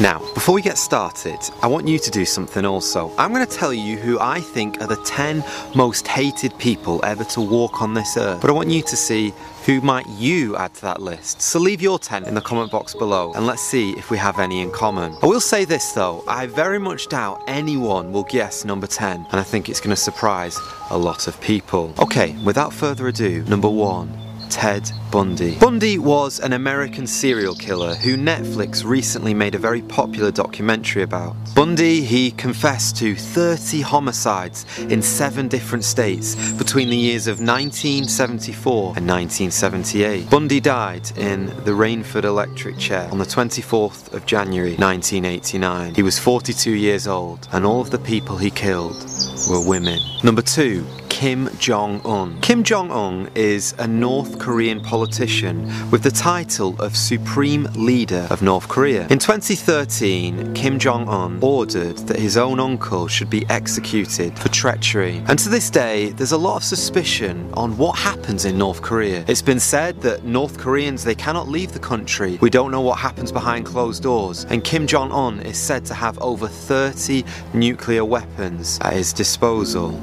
Now, before we get started, I want you to do something also. I'm going to tell you who I think are the 10 most hated people ever to walk on this earth. But I want you to see who might you add to that list. So leave your 10 in the comment box below and let's see if we have any in common. I will say this though, I very much doubt anyone will guess number 10 and I think it's going to surprise a lot of people. Okay, without further ado, number 1. Ted Bundy. Bundy was an American serial killer who Netflix recently made a very popular documentary about. Bundy, he confessed to 30 homicides in seven different states between the years of 1974 and 1978. Bundy died in the Raiford electric chair on the 24th of January 1989. He was 42 years old and all of the people he killed were women. Number two, Kim Jong un. Kim Jong un is a North Korean politician with the title of Supreme Leader of North Korea. In 2013, Kim Jong un ordered that his own uncle should be executed for treachery. And to this day, there's a lot of suspicion on what happens in North Korea. It's been said that North Koreans they cannot leave the country. We don't know what happens behind closed doors. And Kim Jong un is said to have over 30 nuclear weapons at his disposal.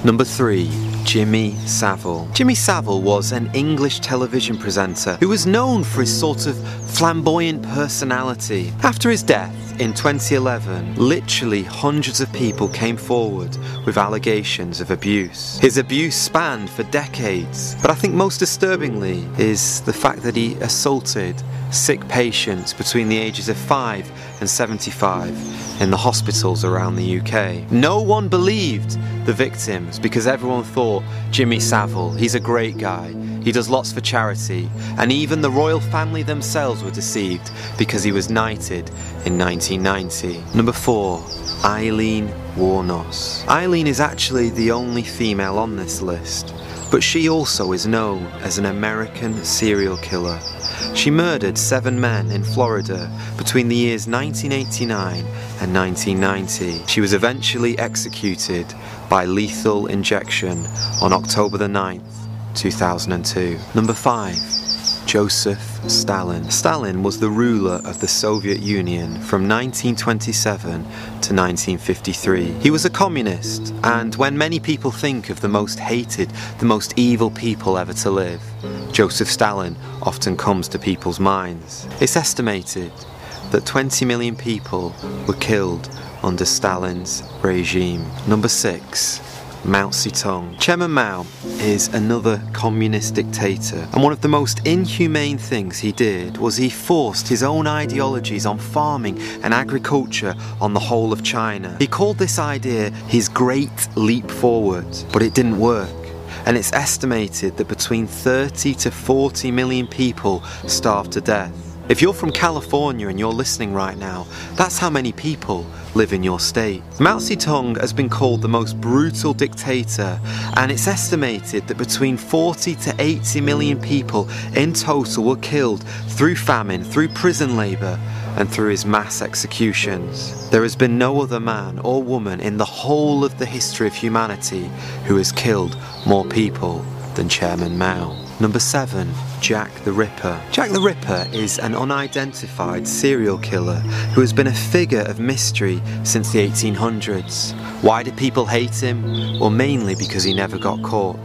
Number 3. Jimmy Savile. Jimmy Savile was an English television presenter who was known for his sort of flamboyant personality. After his death, in 2011, literally hundreds of people came forward with allegations of abuse. His abuse spanned for decades, but I think most disturbingly is the fact that he assaulted sick patients between the ages of 5 and 75 in the hospitals around the UK. No one believed the victims because everyone thought Jimmy Savile, he's a great guy, he does lots for charity, and even the royal family themselves were deceived because he was knighted in 1990. Number 4. Aileen Wuornos. Aileen is actually the only female on this list, but she also is known as an American serial killer. She murdered seven men in Florida between the years 1989 and 1990. She was eventually executed by lethal injection on October the 9th, 2002. Number 5. Joseph Stalin. Stalin was the ruler of the Soviet Union from 1927 to 1953. He was a communist, and when many people think of the most hated, the most evil people ever to live, Joseph Stalin often comes to people's minds. It's estimated that 20 million people were killed under Stalin's regime. Number 6. Mao Zedong. Chairman Mao is another communist dictator, and one of the most inhumane things he did was he forced his own ideologies on farming and agriculture on the whole of China. He called this idea his Great Leap Forward, but it didn't work and it's estimated that between 30 to 40 million people starved to death. If you're from California and you're listening right now, that's how many people live in your state. Mao Zedong has been called the most brutal dictator, and it's estimated that between 40 to 80 million people in total were killed through famine, through prison labour, and through his mass executions. There has been no other man or woman in the whole of the history of humanity who has killed more people than Chairman Mao. Number 7. Jack the Ripper. Jack the Ripper is an unidentified serial killer who has been a figure of mystery since the 1800s. Why do people hate him? Well, mainly because he never got caught,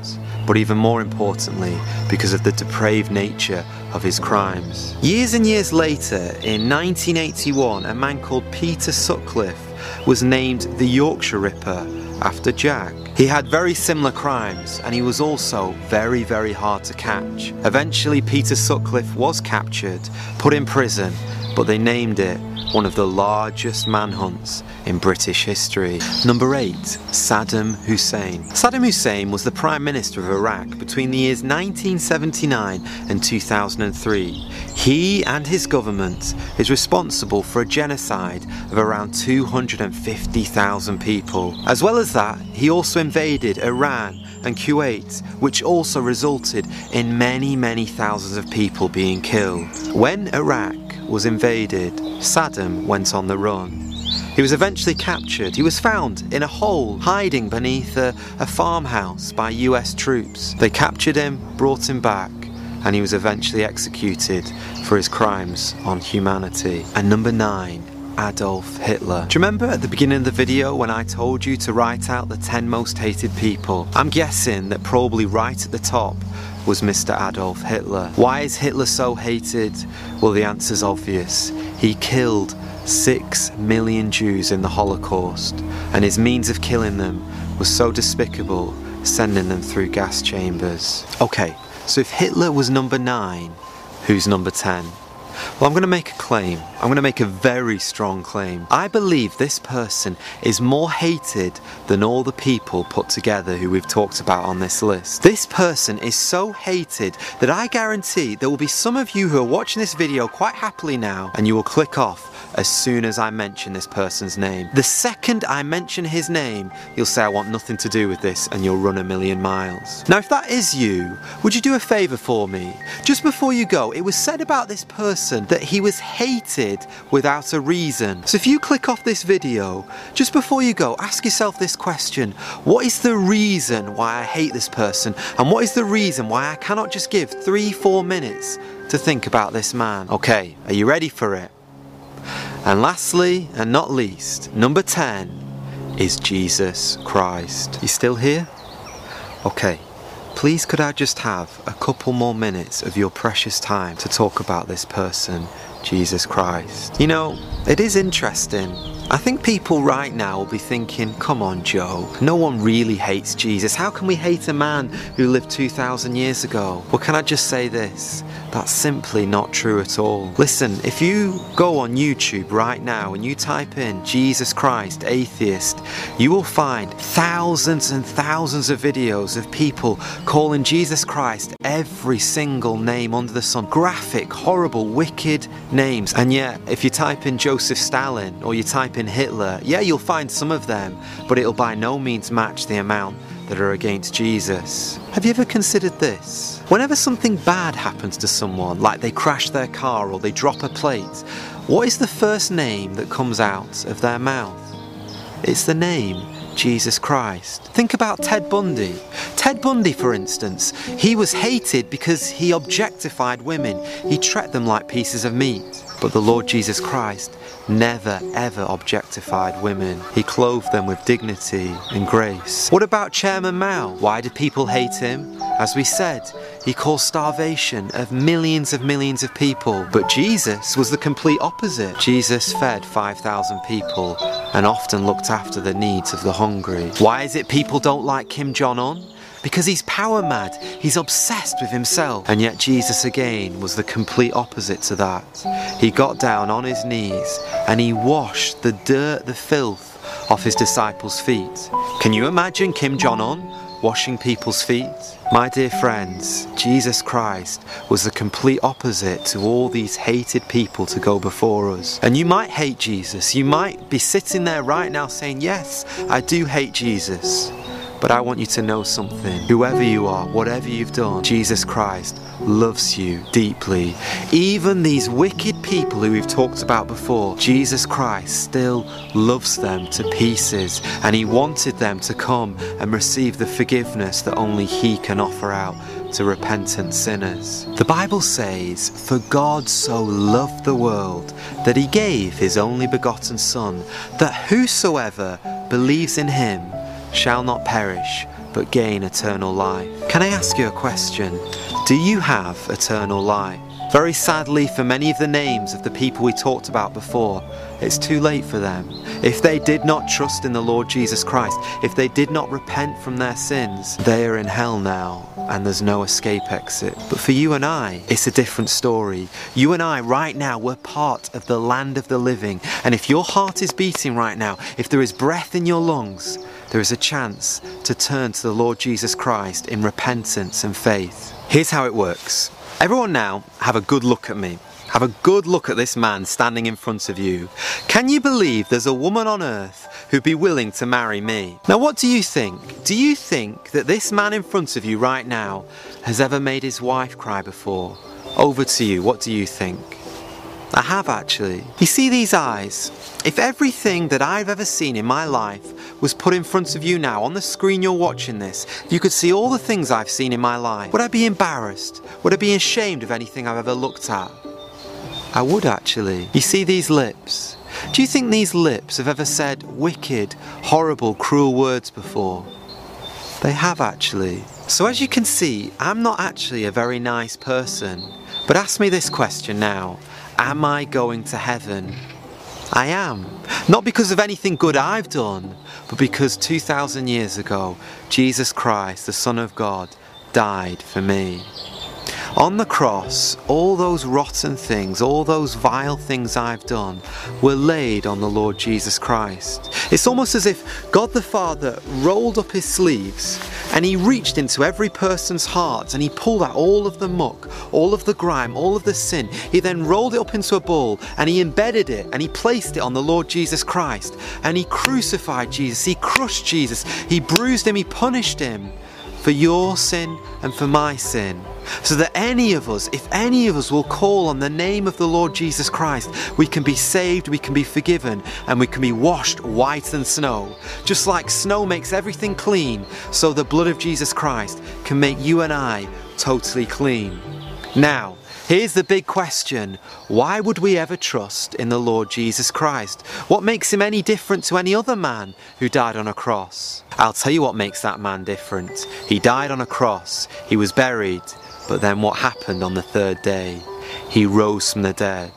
but even more importantly, because of the depraved nature of his crimes. Years and years later, in 1981, a man called Peter Sutcliffe was named the Yorkshire Ripper after Jack. He had very similar crimes and he was also very, very hard to catch. Eventually, Peter Sutcliffe was captured, put in prison, but they named it one of the largest manhunts in British history. Number 8. Saddam Hussein. Saddam Hussein was the Prime Minister of Iraq between the years 1979 and 2003. He and his government is responsible for a genocide of around 250,000 people. As well as that, he also invaded Iran and Kuwait, which also resulted in many, many thousands of people being killed. When Iraq was invaded, Saddam went on the run. He was eventually captured. He was found in a hole hiding beneath a, a, farmhouse by US troops. They captured him, brought him back, and he was eventually executed for his crimes on humanity. And number nine, Adolf Hitler. Do you remember at the beginning of the video when I told you to write out the 10 most hated people? I'm guessing that probably right at the top was Mr. Adolf Hitler. Why is Hitler so hated? Well, the answer's obvious. He killed 6 million Jews in the Holocaust, and his means of killing them was so despicable, sending them through gas chambers. Okay, so if Hitler was number 9, who's number 10? Well, I'm going to make a claim. I'm going to make a very strong claim. I believe this person is more hated than all the people put together who we've talked about on this list. This person is so hated that I guarantee there will be some of you who are watching this video quite happily now and you will click off as soon as I mention this person's name. The second I mention his name, you'll say I want nothing to do with this and you'll run a million miles. Now if that is you, would you do a favour for me? Just before you go, it was said about this person that he was hated without a reason. So if you click off this video, just before you go, ask yourself this question. What is the reason why I hate this person? And what is the reason why I cannot just give three, four minutes to think about this man? Okay, are you ready for it? And lastly, and not least, number 10 is Jesus Christ. You still here? Okay, please could I just have a couple more minutes of your precious time to talk about this person, Jesus Christ? You know, it is interesting I think people right now will be thinking, come on, Joe, no one really hates Jesus. How can we hate a man who lived 2,000 years ago? Well, can I just say this? That's simply not true at all. Listen, if you go on YouTube right now and you type in Jesus Christ atheist, you will find thousands and thousands of videos of people calling Jesus Christ every single name under the sun. Graphic, horrible, wicked names. And yet, if you type in Joseph Stalin or you type in Hitler, yeah, you'll find some of them, but it'll by no means match the amount that are against Jesus. Have you ever considered this? Whenever something bad happens to someone, like they crash their car or they drop a plate, what is the first name that comes out of their mouth? It's the name Jesus Christ. Think about Ted Bundy. Ted Bundy, for instance, he was hated because he objectified women. He treated them like pieces of meat. But the Lord Jesus Christ never ever objectified women. He clothed them with dignity and grace. What about Chairman Mao? Why do people hate him? As we said, he caused starvation of millions of millions of people. But Jesus was the complete opposite. Jesus fed 5,000 people and often looked after the needs of the hungry. Why is it people don't like Kim Jong-un? because he's power mad, he's obsessed with himself. And yet Jesus again was the complete opposite to that. He got down on his knees and he washed the dirt, the filth off his disciples' feet. Can you imagine Kim Jong un washing people's feet? My dear friends, Jesus Christ was the complete opposite to all these hated people to go before us. And you might hate Jesus. You might be sitting there right now saying, Yes, I do hate Jesus. But I want you to know something. Whoever you are, whatever you've done, Jesus Christ loves you deeply. Even these wicked people who we've talked about before, Jesus Christ still loves them to pieces and he wanted them to come and receive the forgiveness that only he can offer out to repentant sinners. The Bible says, For God so loved the world that he gave his only begotten Son, that whosoever believes in him shall not perish, but gain eternal life. Can I ask you a question? Do you have eternal life? Very sadly, for many of the names of the people we talked about before, it's too late for them. If they did not trust in the Lord Jesus Christ, if they did not repent from their sins, they are in hell now and there's no escape exit. But for you and I, it's a different story. You and I, right now, we're part of the land of the living. And if your heart is beating right now, if there is breath in your lungs, there is a chance to turn to the Lord Jesus Christ in repentance and faith. Here's how it works. Everyone now have a good look at me. Have a good look at this man standing in front of you. Can you believe there's a woman on earth who'd be willing to marry me? Now, what do you think? Do you think that this man in front of you right now has ever made his wife cry before? Over to you, what do you think? I have actually. You see these eyes? If everything that I've ever seen in my life was put in front of you now on the screen you're watching this, you could see all the things I've seen in my life. Would I be embarrassed? Would I be ashamed of anything I've ever looked at? I would actually. You see these lips? Do you think these lips have ever said wicked, horrible, cruel words before? They have actually. So as you can see, I'm not actually a very nice person. But ask me this question now. Am I going to heaven? I am. Not because of anything good I've done, but because 2,000 years ago, Jesus Christ, the Son of God, died for me. On the cross, all those rotten things, all those vile things I've done, were laid on the Lord Jesus Christ. It's almost as if God the Father rolled up his sleeves and he reached into every person's heart and he pulled out all of the muck, all of the grime, all of the sin. He then rolled it up into a ball and he embedded it and he placed it on the Lord Jesus Christ. And he crucified Jesus, he crushed Jesus, he bruised him, he punished him for your sin and for my sin. So that any of us, if any of us will call on the name of the Lord Jesus Christ, we can be saved, we can be forgiven, and we can be washed white than snow. Just like snow makes everything clean, so the blood of Jesus Christ can make you and I totally clean. Now, Here's the big question why would we ever trust in the Lord Jesus Christ? What makes him any different to any other man who died on a cross? I'll tell you what makes that man different. He died on a cross, he was buried, but then what happened on the third day? He rose from the dead.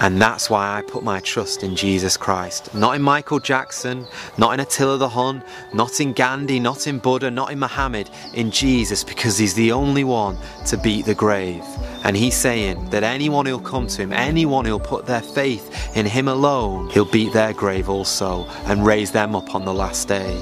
And that's why I put my trust in Jesus Christ. Not in Michael Jackson, not in Attila the Hun, not in Gandhi, not in Buddha, not in Muhammad, in Jesus because he's the only one to beat the grave. And he's saying that anyone who'll come to him, anyone who'll put their faith in him alone, he'll beat their grave also and raise them up on the last day.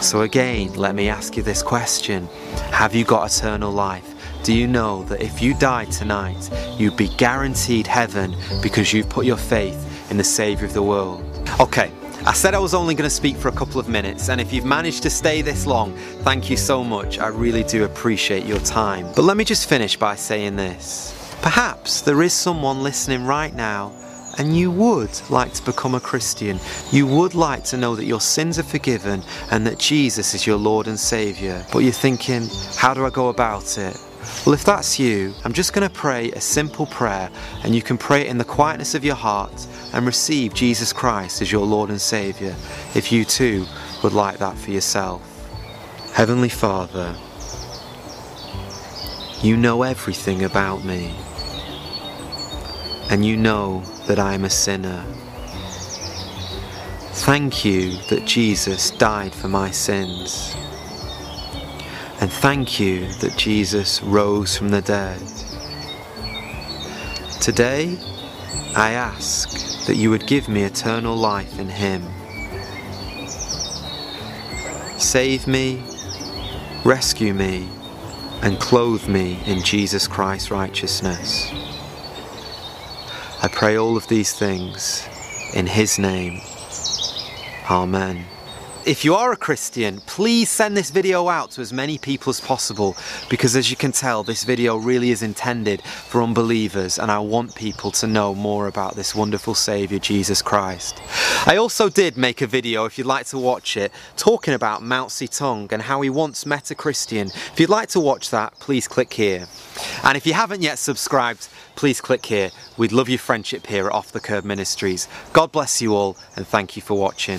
So again, let me ask you this question. Have you got eternal life? Do you know that if you died tonight, you'd be guaranteed heaven because you've put your faith in the Saviour of the world? Okay, I said I was only going to speak for a couple of minutes, and if you've managed to stay this long, thank you so much. I really do appreciate your time. But let me just finish by saying this. Perhaps there is someone listening right now and you would like to become a Christian. You would like to know that your sins are forgiven and that Jesus is your Lord and Saviour. But you're thinking, how do I go about it? Well, if that's you, I'm just going to pray a simple prayer, and you can pray it in the quietness of your heart and receive Jesus Christ as your Lord and Saviour if you too would like that for yourself. Heavenly Father, you know everything about me, and you know that I am a sinner. Thank you that Jesus died for my sins. And thank you that Jesus rose from the dead. Today, I ask that you would give me eternal life in Him. Save me, rescue me, and clothe me in Jesus Christ's righteousness. I pray all of these things in His name. Amen. If you are a Christian, please send this video out to as many people as possible because as you can tell, this video really is intended for unbelievers and I want people to know more about this wonderful Saviour, Jesus Christ. I also did make a video, if you'd like to watch it, talking about Mao Zedong and how he once met a Christian. If you'd like to watch that, please click here. And if you haven't yet subscribed, please click here. We'd love your friendship here at Off the Kerb Ministries. God bless you all and thank you for watching.